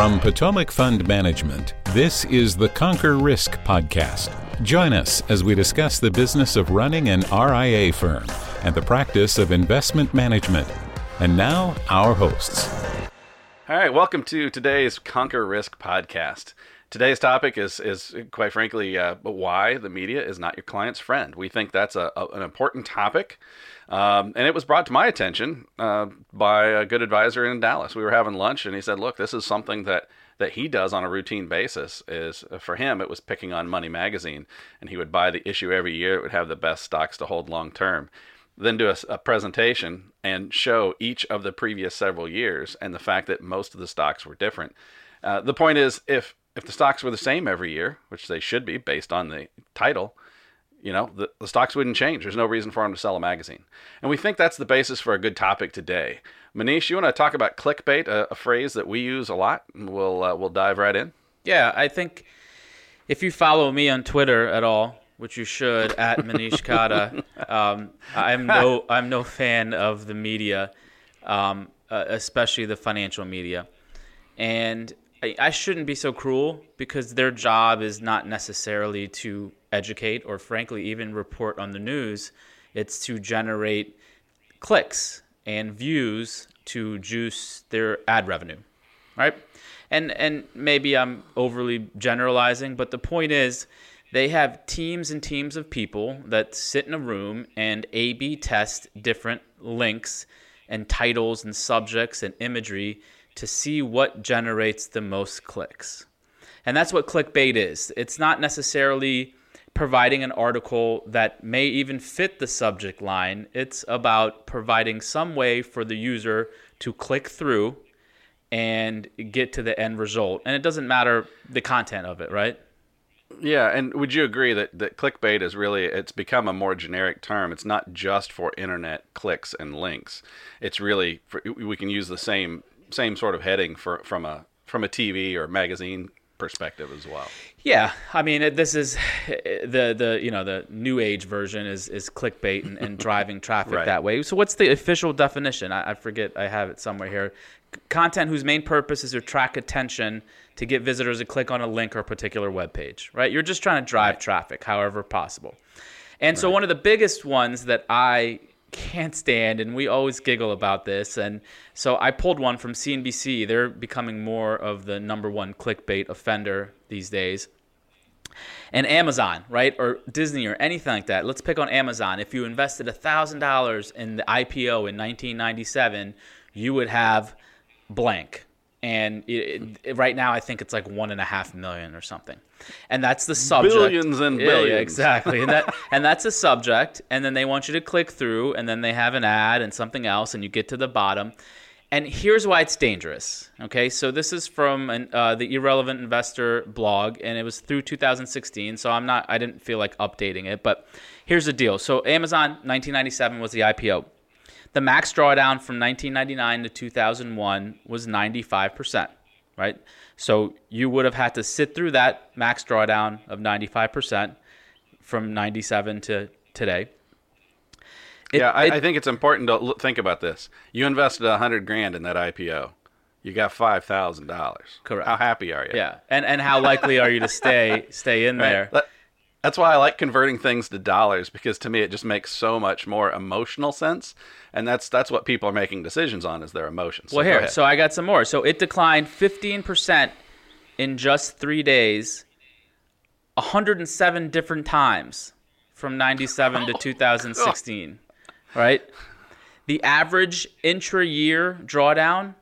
From Potomac Fund Management, this is the Conquer Risk podcast. Join us as we discuss the business of running an RIA firm and the practice of investment management. And now, our hosts. All right, welcome to today's Conquer Risk podcast. Today's topic is, is quite frankly, uh, why the media is not your client's friend. We think that's a, a an important topic. Um, and it was brought to my attention uh, by a good advisor in Dallas. We were having lunch, and he said, "Look, this is something that that he does on a routine basis. Is uh, for him, it was picking on Money Magazine, and he would buy the issue every year. It would have the best stocks to hold long term." Then do a, a presentation and show each of the previous several years and the fact that most of the stocks were different. Uh, the point is, if if the stocks were the same every year, which they should be based on the title, you know, the, the stocks wouldn't change. There's no reason for them to sell a magazine. And we think that's the basis for a good topic today. Manish, you want to talk about clickbait, a, a phrase that we use a lot? And we'll, uh, we'll dive right in. Yeah, I think if you follow me on Twitter at all, which you should, at Manish Khatta, um, I'm no I'm no fan of the media, um, uh, especially the financial media, and I, I shouldn't be so cruel because their job is not necessarily to educate or frankly even report on the news. It's to generate clicks and views to juice their ad revenue, right? And and maybe I'm overly generalizing, but the point is they have teams and teams of people that sit in a room and A/B test different links and titles and subjects and imagery to see what generates the most clicks. And that's what clickbait is. It's not necessarily providing an article that may even fit the subject line. It's about providing some way for the user to click through and get to the end result. And it doesn't matter the content of it, right? Yeah, and would you agree that, that clickbait is really it's become a more generic term? It's not just for internet clicks and links. It's really for, we can use the same same sort of heading for from a from a TV or magazine perspective as well. Yeah, I mean, this is the the you know the new age version is is clickbait and, and driving traffic right. that way. So what's the official definition? I, I, forget. I have it somewhere here. Content whose main purpose is to attract attention to get visitors to click on a link or a particular web page. Right? You're just trying to drive right. traffic, however possible. And right. so one of the biggest ones that I can't stand, and we always giggle about this. And so I pulled one from CNBC. They're becoming more of the number one clickbait offender these days. And Amazon, right, or Disney, or anything like that. Let's pick on Amazon. If you invested thousand dollars in the IPO in 1997, you would have blank and it, it, right now I think it's like one and a half million or something, and that's the subject. Billions and yeah, billions. Yeah, exactly, and that and that's a subject, and then they want you to click through, and then they have an ad and something else, and you get to the bottom. And here's why it's dangerous. Okay, so this is from an, uh, the Irrelevant Investor blog, and it was through 2016. So I'm not, I didn't feel like updating it, but here's the deal. So Amazon 1997 was the IPO. The max drawdown from 1999 to 2001 was 95%, right? So you would have had to sit through that max drawdown of 95% from 97 to today. It, yeah, I, it, I, think it's important to think about this. You invested hundred grand in that IPO. You got five thousand dollars. Correct. How happy are you? Yeah, and and how likely are you to stay stay in right. there? That's why I like converting things to dollars because to me it just makes so much more emotional sense, and that's that's what people are making decisions on is their emotions. So well, here, so I got some more. So it declined 15% in just three days, 107 different times from 97 to 2016. Right, the average intra-year drawdown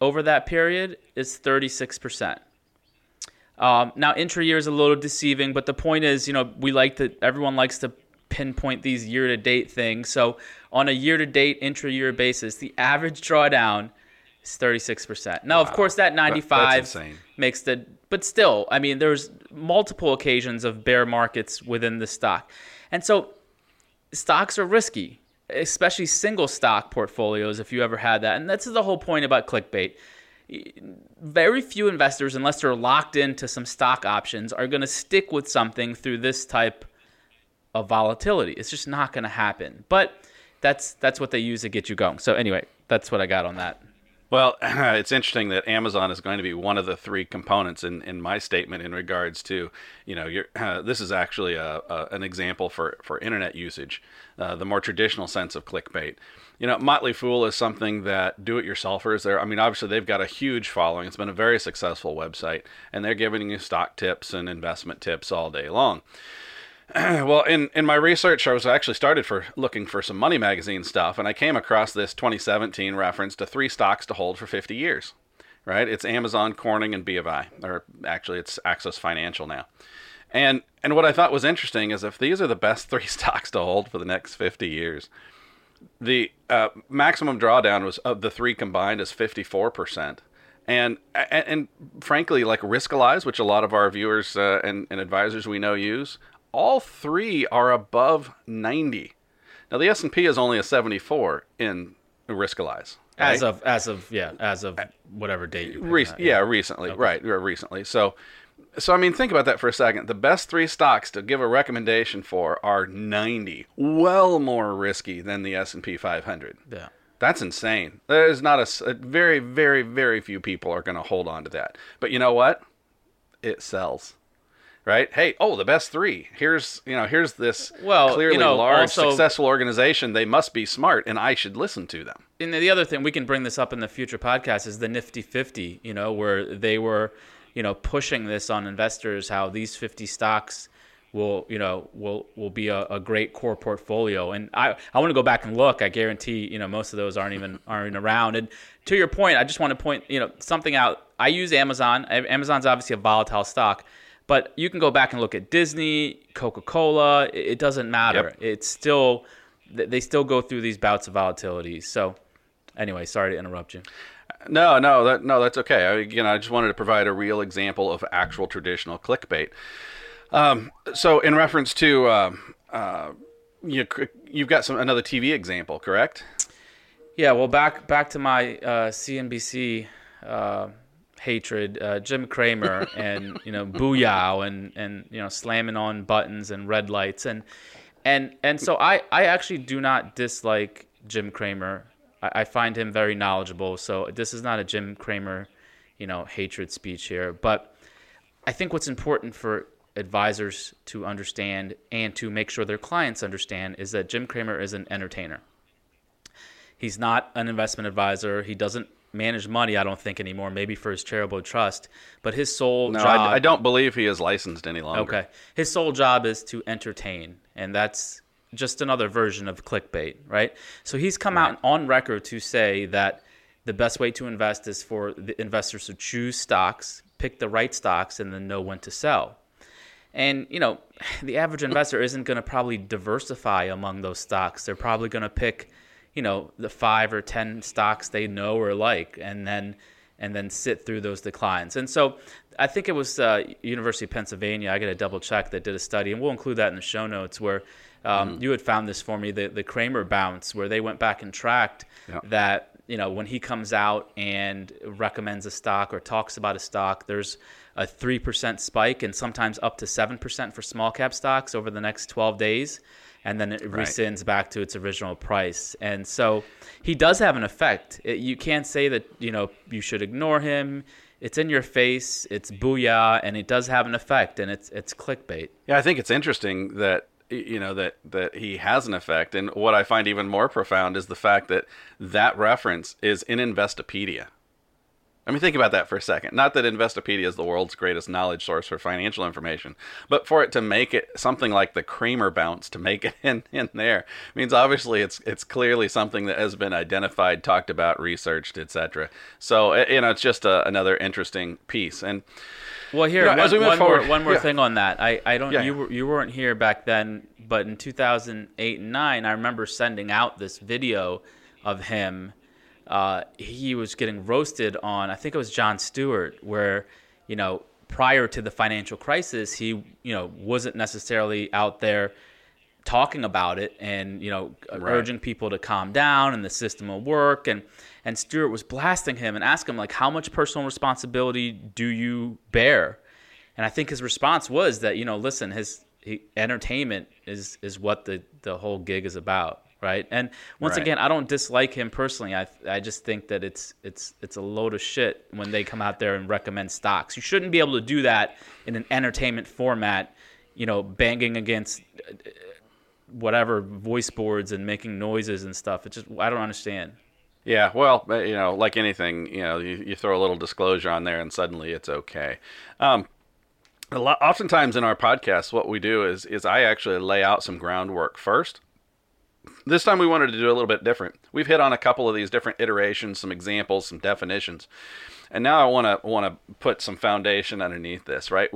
over that period is 36%. Um, now, intra year is a little deceiving, but the point is, you know, we like to, everyone likes to pinpoint these year to date things. So, on a year to date, intra year basis, the average drawdown is 36%. Now, wow. of course, that 95 makes the, but still, I mean, there's multiple occasions of bear markets within the stock. And so, stocks are risky, especially single stock portfolios if you ever had that. And that's the whole point about clickbait very few investors, unless they're locked into some stock options, are going to stick with something through this type of volatility. It's just not going to happen. But that's that's what they use to get you going. So anyway, that's what I got on that. Well, it's interesting that Amazon is going to be one of the three components in, in my statement in regards to, you know, uh, this is actually a, a, an example for, for internet usage, uh, the more traditional sense of clickbait. You know, Motley Fool is something that do-it-yourselfers. There, I mean, obviously they've got a huge following. It's been a very successful website, and they're giving you stock tips and investment tips all day long. well, in, in my research, I was actually started for looking for some money magazine stuff, and I came across this 2017 reference to three stocks to hold for 50 years. Right? It's Amazon, Corning, and B of I, or actually, it's Axos Financial now. And and what I thought was interesting is if these are the best three stocks to hold for the next 50 years, the uh, maximum drawdown was of the three combined is 54 percent. And, and, and frankly, like Riskalyze, which a lot of our viewers uh, and, and advisors we know use, all three are above 90. Now the S&P is only a 74 in Riskalyze. Right? As of as of yeah, as of whatever date you Re- yeah. yeah, recently. Okay. Right, recently. So so I mean think about that for a second. The best 3 stocks to give a recommendation for are 90. Well more risky than the S&P 500. Yeah. That's insane. There's not a, a very very very few people are going to hold on to that. But you know what? It sells right? Hey, oh, the best three. Here's you know here's this well, clearly you know, large also, successful organization. They must be smart, and I should listen to them. And the other thing we can bring this up in the future podcast is the Nifty Fifty. You know where they were, you know, pushing this on investors how these fifty stocks will you know will will be a, a, great core portfolio and i i want to go back and look i guarantee you know most of those aren't even aren't around and to your point i just want to point you know something out i use amazon amazon's obviously a volatile stock but you can go back and look at Disney, Coca Cola. It doesn't matter. Yep. It's still they still go through these bouts of volatility. So, anyway, sorry to interrupt you. No, no, that, no, that's okay. I, again, I just wanted to provide a real example of actual traditional clickbait. Um, so, in reference to um, uh, you, you've got some another TV example, correct? Yeah. Well, back back to my uh, CNBC. Uh, hatred, uh, Jim Cramer and you know Booyah and and you know slamming on buttons and red lights and and and so I I actually do not dislike Jim Cramer. I, I find him very knowledgeable. So this is not a Jim Cramer, you know, hatred speech here. But I think what's important for advisors to understand and to make sure their clients understand is that Jim Cramer is an entertainer. He's not an investment advisor. He doesn't manage money, I don't think anymore. Maybe for his charitable trust, but his sole no, job. I, I don't believe he is licensed any longer. Okay, his sole job is to entertain, and that's just another version of clickbait, right? So he's come right. out on record to say that the best way to invest is for the investors to choose stocks, pick the right stocks, and then know when to sell. And you know, the average investor isn't going to probably diversify among those stocks. They're probably going to pick you know the five or ten stocks they know or like, and then and then sit through those declines. And so I think it was uh, University of Pennsylvania. I got to double check that did a study, and we'll include that in the show notes where. Um, mm. You had found this for me, the, the Cramer bounce, where they went back and tracked yeah. that you know when he comes out and recommends a stock or talks about a stock, there's a three percent spike and sometimes up to seven percent for small cap stocks over the next 12 days and then it right. rescinds back to its original price. And so he does have an effect. It, you can't say that you know you should ignore him. It's in your face. It's booyah, and it does have an effect, and it's it's clickbait. Yeah, I think it's interesting that you know that that he has an effect, and what I find even more profound is the fact that that reference is in Investopedia. I mean, think about that for a second. Not that Investopedia is the world's greatest knowledge source for financial information, but for it to make it something like the Cramer bounce to make it in, in there means obviously it's it's clearly something that has been identified, talked about, researched, etc. So eh, you know, it's just a, another interesting piece. And well, here you know, one, we one more one more yeah. thing on that. I I don't yeah, you were, you weren't here back then, but in 2008 and nine, I remember sending out this video of him uh, he was getting roasted on, I think it was Jon Stewart, where, you know, prior to the financial crisis, he, you know, wasn't necessarily out there talking about it and, you know, right. urging people to calm down and the system will work. And, and Stewart was blasting him and asking him, like, how much personal responsibility do you bear? And I think his response was that, you know, listen, his he, entertainment is, is what the, the whole gig is about. Right? And once Right. again, I don't dislike him personally. I I just think that it's it's it's a load of shit when they come out there and recommend stocks. You shouldn't be able to do that in an entertainment format, you know, banging against uh, whatever voice boards and making noises and stuff. It just I don't understand. Yeah, well, you know, like anything, you know, you, you throw a little disclosure on there, and suddenly it's okay. Um, a lot, oftentimes in our podcast, what we do is is I actually lay out some groundwork first. This time we wanted to do a little bit different. We've hit on a couple of these different iterations, some examples, some definitions, and now I want to want to put some foundation underneath this. Right,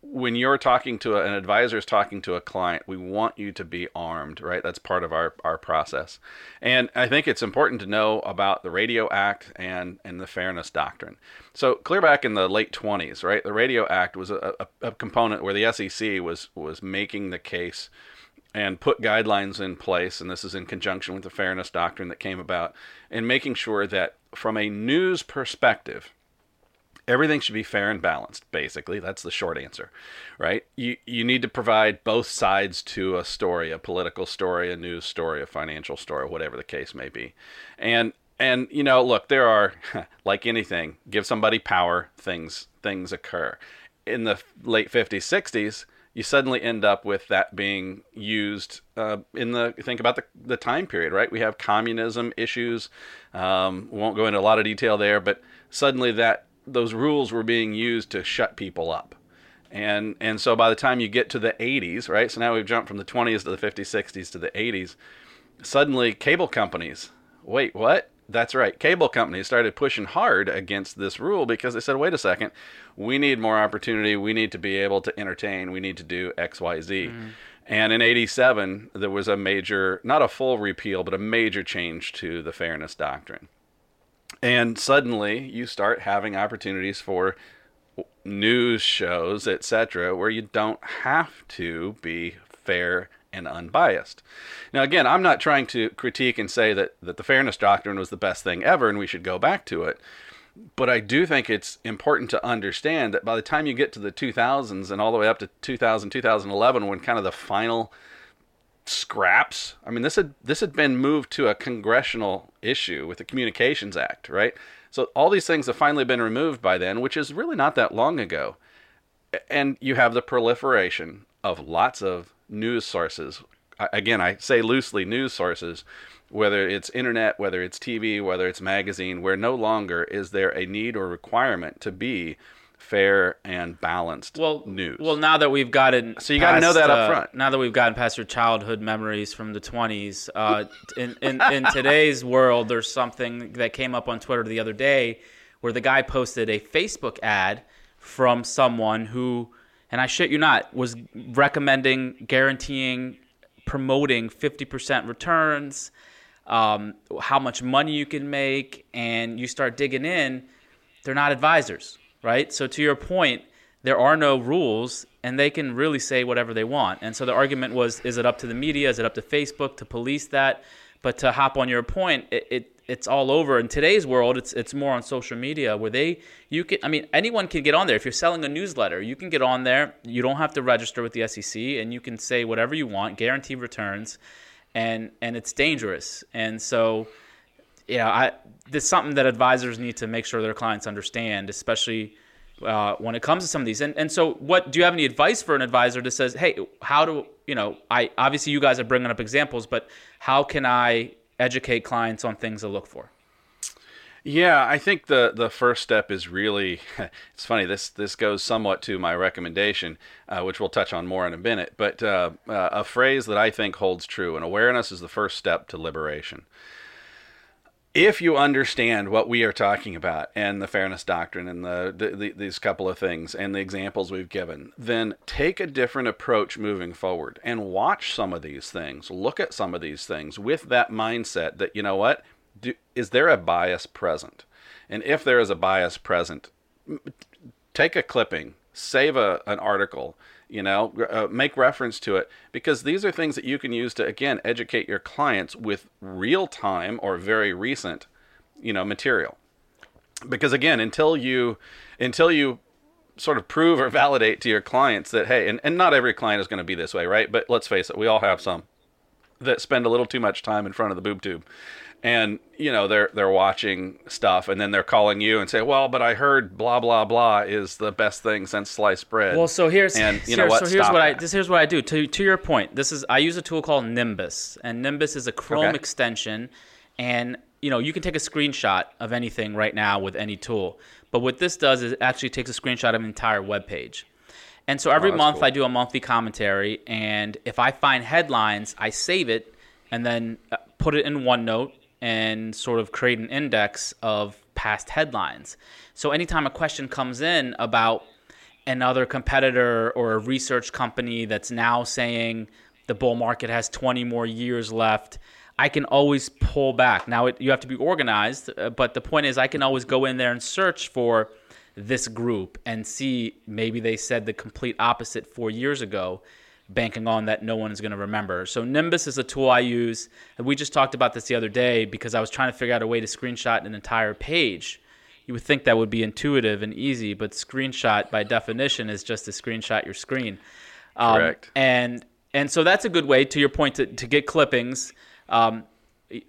when you're talking to a, an advisor is talking to a client, we want you to be armed. Right, that's part of our our process, and I think it's important to know about the Radio Act and and the Fairness Doctrine. So clear back in the late 20s, right, the Radio Act was a, a, a component where the SEC was was making the case and put guidelines in place, and this is in conjunction with the fairness doctrine that came about, in making sure that from a news perspective, everything should be fair and balanced. Basically, that's the short answer, right? You you need to provide both sides to a story, a political story, a news story, a financial story, whatever the case may be, and and you know, look, there are like anything, give somebody power, things things occur. In the late 50s, 60s, you suddenly end up with that being used uh, in the think about the, the time period right? We have communism issues um, won't go into a lot of detail there but suddenly that those rules were being used to shut people up. And and so by the time you get to the 80s right so now we've jumped from the 20s to the 50s 60s to the 80s suddenly cable companies wait what that's right. Cable companies started pushing hard against this rule because they said wait a second. We need more opportunity. We need to be able to entertain. We need to do xyz mm-hmm. and in 87 there was a major not a full repeal but a major change to the fairness doctrine. And suddenly you start having opportunities for news shows etc where you don't have to be fair and unbiased. Now, again, I'm not trying to critique and say that, that the fairness doctrine was the best thing ever and we should go back to it. But I do think it's important to understand that by the time you get to the 2000s and all the way up to 2000, 2011, when kind of the final scraps, I mean, this had this had been moved to a congressional issue with the Communications Act, right? So all these things have finally been removed by then, which is really not that long ago. And you have the proliferation of lots of news sources. Again, I say loosely news sources, whether it's internet, whether it's TV, whether it's magazine, where no longer is there a need or requirement to be fair and balanced well, news. Well, now that we've gotten So you gotta know past, that up uh, front. Now that we've gotten past your childhood memories from the 20s, uh, in, in in today's world, there's something that came up on Twitter the other day where the guy posted a Facebook ad from someone who, and I shit you not, was recommending, guaranteeing, promoting 50% returns. Um, how much money you can make, and you start digging in, they're not advisors, right? So to your point, there are no rules, and they can really say whatever they want. And so the argument was: is it up to the media? Is it up to Facebook to police that? But to hop on your point, it, it it's all over. In today's world, it's it's more on social media where they you can. I mean, anyone can get on there. If you're selling a newsletter, you can get on there. You don't have to register with the SEC, and you can say whatever you want, guarantee returns, and and it's dangerous. And so yeah, I this is something that advisors need to make sure their clients understand, especially uh, when it comes to some of these. And and so, what do you have any advice for an advisor that says, hey, how do you know? I obviously you guys are bringing up examples, but how can I educate clients on things to look for? Yeah, I think the the first step is really. It's funny. This this goes somewhat to my recommendation, uh, which we'll touch on more in a minute. But uh, uh, a phrase that I think holds true: and awareness is the first step to liberation. If you understand what we are talking about and the fairness doctrine and the, the, the these couple of things and the examples we've given, then take a different approach moving forward and watch some of these things. Look at some of these things with that mindset that you know what do, is there a bias present? And if there is a bias present, take a clipping, save a, an article, you know, uh, make reference to it because these are things that you can use to again educate your clients with real time or very recent, you know, material. Because again, until you until you sort of prove or validate to your clients that hey, and, and not every client is going to be this way, right? But let's face it, we all have some that spend a little too much time in front of the boob tube. And you know they're they're watching stuff, and then they're calling you and say, "Well, but I heard blah blah blah is the best thing since sliced bread." Well, so here's and you know what? So here's Stop what I that. this here's what I do. To to your point, this is I use a tool called Nimbus, and Nimbus is a Chrome Okay. extension, and you know you can take a screenshot of anything right now with any tool. But what this does is it actually takes a screenshot of an entire web page. And so every Oh, month cool. I do a monthly commentary, and if I find headlines, I save it and then uh, put it in OneNote and sort of create an index of past headlines. So anytime a question comes in about another competitor or a research company that's now saying the bull market has 20 more years left, I can always pull back. Now, it, you have to be organized, uh, but the point is, I can always go in there and search for this group and see maybe they said the complete opposite four years ago, banking on that no one is going to remember. So, Nimbus is a tool I use. And we just talked about this the other day because I was trying to figure out a way to screenshot an entire page. You would think that would be intuitive and easy, but screenshot by definition is just to screenshot your screen. Um, Correct. And and so that's a good way, to your point, to, to get clippings. Um,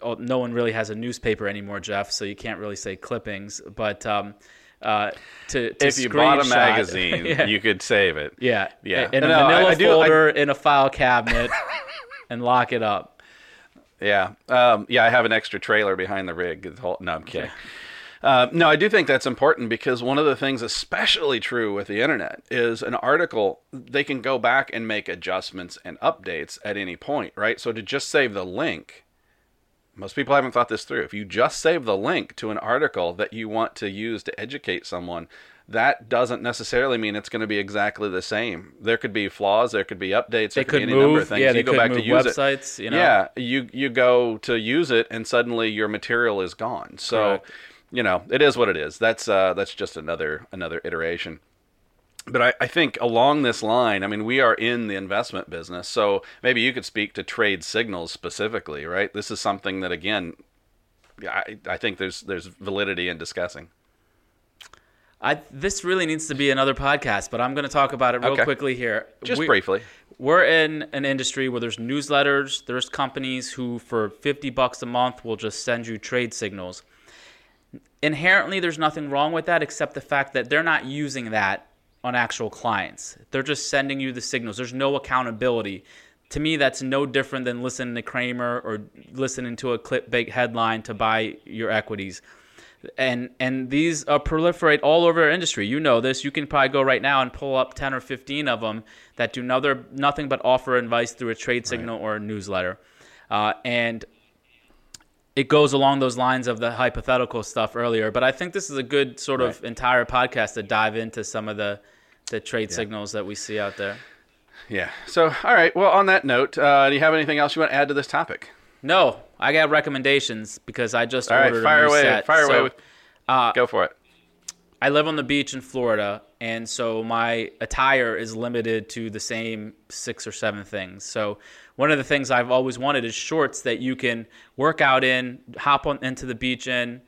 oh, no one really has a newspaper anymore, Jeff, so you can't really say clippings. But um, uh, to, to if you bought a magazine, yeah, you could save it. yeah, Yeah. in a No, I- manila I do- I- folder in a file cabinet, and lock it up. Yeah, um, yeah. I have an extra trailer behind the rig. Whole- No, I'm kidding. Uh, no, I do think that's important because one of the things, especially true with the internet, is an article they can go back and make adjustments and updates at any point, right? So to just save the link, most people haven't thought this through. If you just save the link to an article that you want to use to educate someone, that doesn't necessarily mean it's going to be exactly the same. There could be flaws, there could be updates, They there could, could be any number move. of things. Yeah, you they go could back move to use websites. it. You know, Yeah, you you go to use it and suddenly your material is gone. So, Correct. you know, it is what it is. That's uh, that's just another another iteration. But I, I think along this line, I mean, we are in the investment business, so maybe you could speak to trade signals specifically, right? This is something that again, I, I think there's there's validity in discussing. I, this really needs to be another podcast, but I'm going to talk about it real Okay. quickly here. Just We- briefly. We're in an industry where there's newsletters, there's companies who for 50 bucks a month will just send you trade signals. Inherently there's nothing wrong with that except the fact that they're not using that on actual clients. They're just sending you the signals. There's no accountability. To me that's no different than listening to Cramer or listening to a clickbait headline to buy your equities and and these uh, proliferate all over our industry. You know this. You can probably go right now and pull up ten or fifteen of them that do another nothing but offer advice through a trade signal or a newsletter, uh, and it goes along those lines of the hypothetical stuff earlier. But I think this is a good sort of entire podcast to dive into some of the the trade signals that we see out there. Yeah. So, all right. Well, on that note, uh, do you have anything else you want to add to this topic? No, I got recommendations because I just All right, ordered fire a new away. set. Fire away. So, With, uh, go for it. I live on the beach in Florida, and so my attire is limited to the same six or seven things. So one of the things I've always wanted is shorts that you can work out in, hop on into the beach in,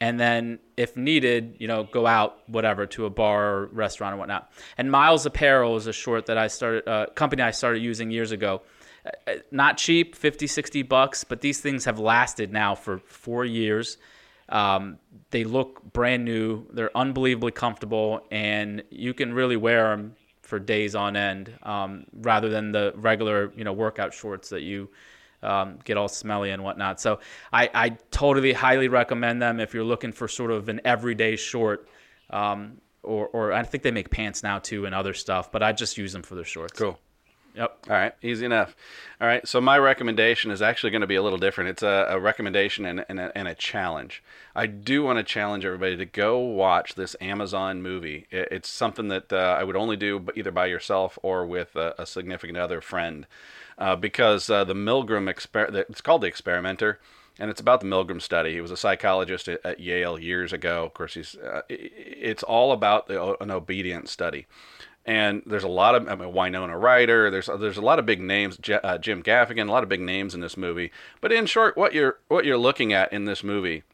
and then if needed, you know, go out whatever to a bar or restaurant or whatnot. And Myles Apparel is a short that I started, uh, company I started using years ago. Uh, not cheap, 50, 60 bucks, but these things have lasted now for four years. Um, they look brand new. They're unbelievably comfortable, and you can really wear them for days on end, um, rather than the regular, you know, workout shorts that you um, get all smelly and whatnot. So I, I totally highly recommend them if you're looking for sort of an everyday short. Um, or, or I think they make pants now too and other stuff, but I just use them for their shorts. Cool. Yep. All right, easy enough. All right, so my recommendation is actually going to be a little different. It's a, a recommendation and, and, a, and a challenge. I do want to challenge everybody to go watch this Amazon movie. It, it's something that uh, I would only do either by yourself or with a, a significant other friend, uh, because uh, the Milgram exper- the- it's called the Experimenter. And it's about the Milgram study. He was a psychologist at, at Yale years ago. Of course, he's. Uh, it's all about the, an obedience study and there's a lot of I mean, Winona Ryder. There's there's a lot of big names, J- uh, Jim Gaffigan, a lot of big names in this movie. But in short, what you're what you're looking at in this movie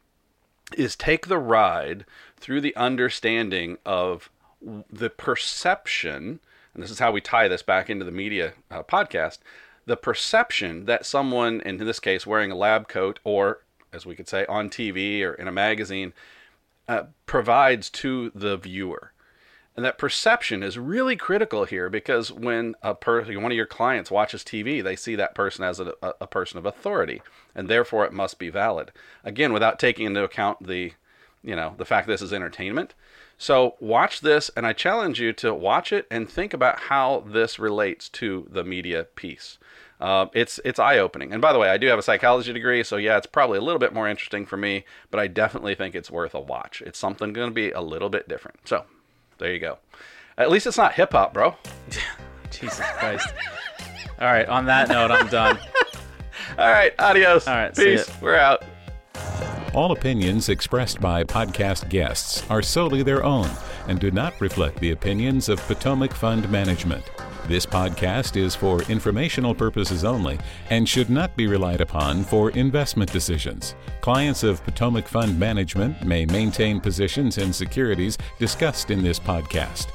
is take the ride through the understanding of the perception, and this is how we tie this back into the media uh, podcast, the perception that someone, in this case, wearing a lab coat or, as we could say, on TV or in a magazine, uh, provides to the viewer. And that perception is really critical here because when a person, one of your clients watches TV, they see that person as a, a person of authority, and therefore it must be valid. Again, without taking into account the, you know, the fact this is entertainment. So watch this, and I challenge you to watch it and think about how this relates to the media piece. Uh, it's it's eye opening. And by the way, I do have a psychology degree, so yeah, it's probably a little bit more interesting for me, but I definitely think it's worth a watch. It's something going to be a little bit different. So there you go. At least it's not hip hop, bro. Jesus Christ. All right, on that note, I'm done. All right, adios. All right, Peace. We're out. All opinions expressed by podcast guests are solely their own and do not reflect the opinions of Potomac Fund Management. This podcast is for informational purposes only and should not be relied upon for investment decisions. Clients of Potomac Fund Management may maintain positions in securities discussed in this podcast.